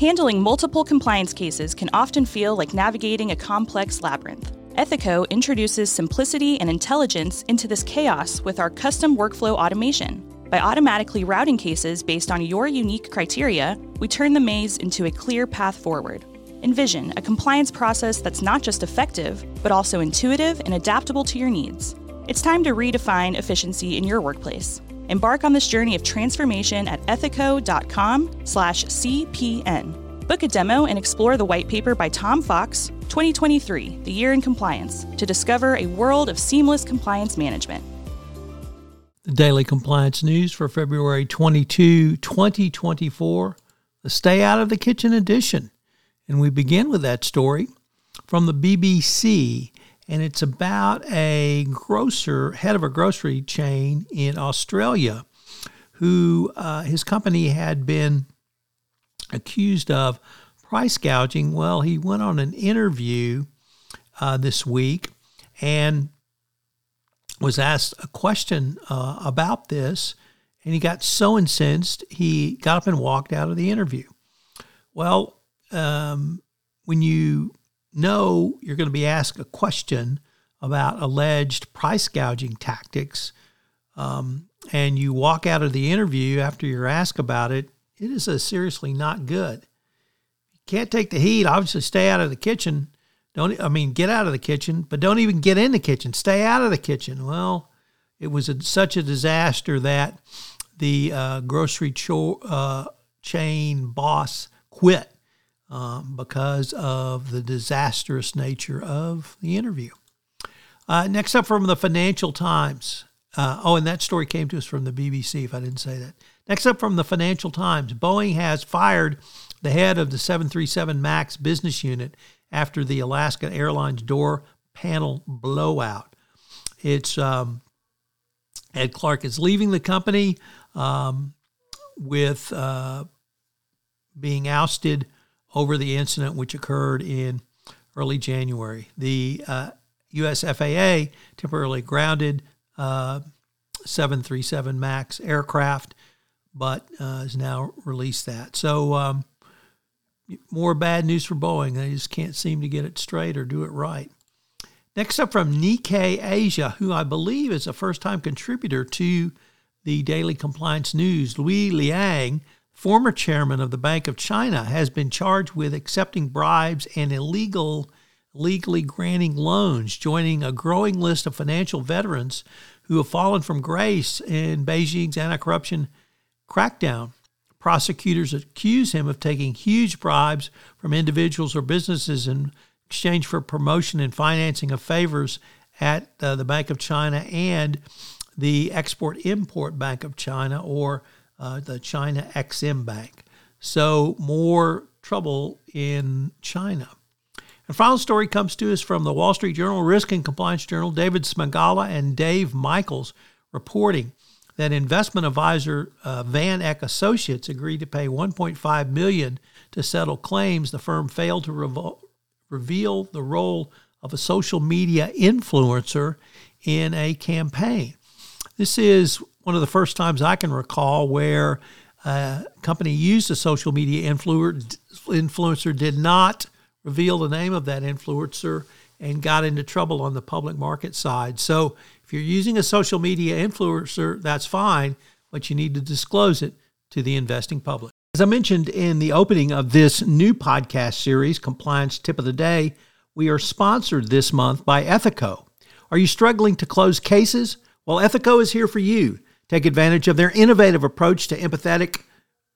Handling multiple compliance cases can often feel like navigating a complex labyrinth. Ethico introduces simplicity and intelligence into this chaos with our custom workflow automation. By automatically routing cases based on your unique criteria, we turn the maze into a clear path forward. Envision a compliance process that's not just effective, but also intuitive and adaptable to your needs. It's time to redefine efficiency in your workplace. Embark on this journey of transformation at ethico.com/cpn. Book a demo and explore the white paper by Tom Fox, 2023, The Year in Compliance, to discover a world of seamless compliance management. The Daily Compliance News for February 22, 2024, the Stay Out of the Kitchen edition. And we begin with that story from the BBC and it's about a grocer, head of a grocery chain in Australia, who uh, his company had been accused of price gouging. Well, he went on an interview uh, this week and was asked a question uh, about this, and he got so incensed he got up and walked out of the interview. Well, um, when you know you're going to be asked a question about alleged price gouging tactics, um, and you walk out of the interview after you're asked about it, it is a seriously not good. You can't take the heat. Obviously, stay out of the kitchen. Don't I mean get out of the kitchen, but don't even get in the kitchen. Stay out of the kitchen. Well, it was a, such a disaster that the uh, grocery cho- uh, chain boss quit um, because of the disastrous nature of the interview. Uh, next up from the Financial Times. Uh, oh, and that story came to us from the BBC, if I didn't say that. Next up from the Financial Times Boeing has fired the head of the 737 MAX business unit after the Alaska Airlines door panel blowout. It's um, Ed Clark is leaving the company um, with uh, being ousted over the incident which occurred in early January. The uh, US FAA temporarily grounded uh, 737 MAX aircraft, but uh, has now released that. So, um, more bad news for Boeing. They just can't seem to get it straight or do it right. Next up from Nikkei Asia, who I believe is a first time contributor to the Daily Compliance News, Liu Liange former chairman of the Bank of China, has been charged with accepting bribes and illegal legally granting loans, joining a growing list of financial veterans who have fallen from grace in Beijing's anti-corruption crackdown. Prosecutors accuse him of taking huge bribes from individuals or businesses in exchange for promotion and financing of favors at uh, the Bank of China and the Export Import Bank of China, or uh, the China Exim Bank. So, more trouble in China. And final story comes to us from the Wall Street Journal, Risk and Compliance Journal. David Smagalla and Dave Michaels reporting that investment advisor uh, Van Eck Associates agreed to pay 1.5 million to settle claims the firm failed to revo- reveal the role of a social media influencer in a campaign. This is one of the first times I can recall where a company used a social media influencer, did not reveal the name of that influencer, and got into trouble on the public market side. So if you're using a social media influencer, that's fine, but you need to disclose it to the investing public. As I mentioned in the opening of this new podcast series, Compliance Tip of the Day, we are sponsored this month by Ethico. Are you struggling to close cases? Well, Ethico is here for you. Take advantage of their innovative approach to empathetic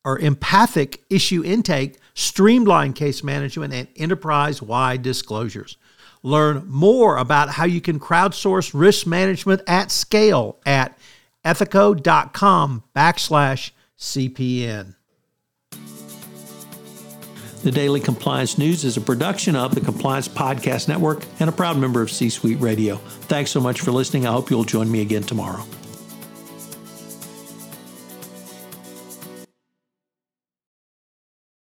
or empathic issue intake, streamlined case management, and enterprise wide disclosures. Learn more about how you can crowdsource risk management at scale at ethico.com backslash CPN. The Daily Compliance News is a production of the Compliance Podcast Network and a proud member of C Suite Radio. Thanks so much for listening. I hope you'll join me again tomorrow.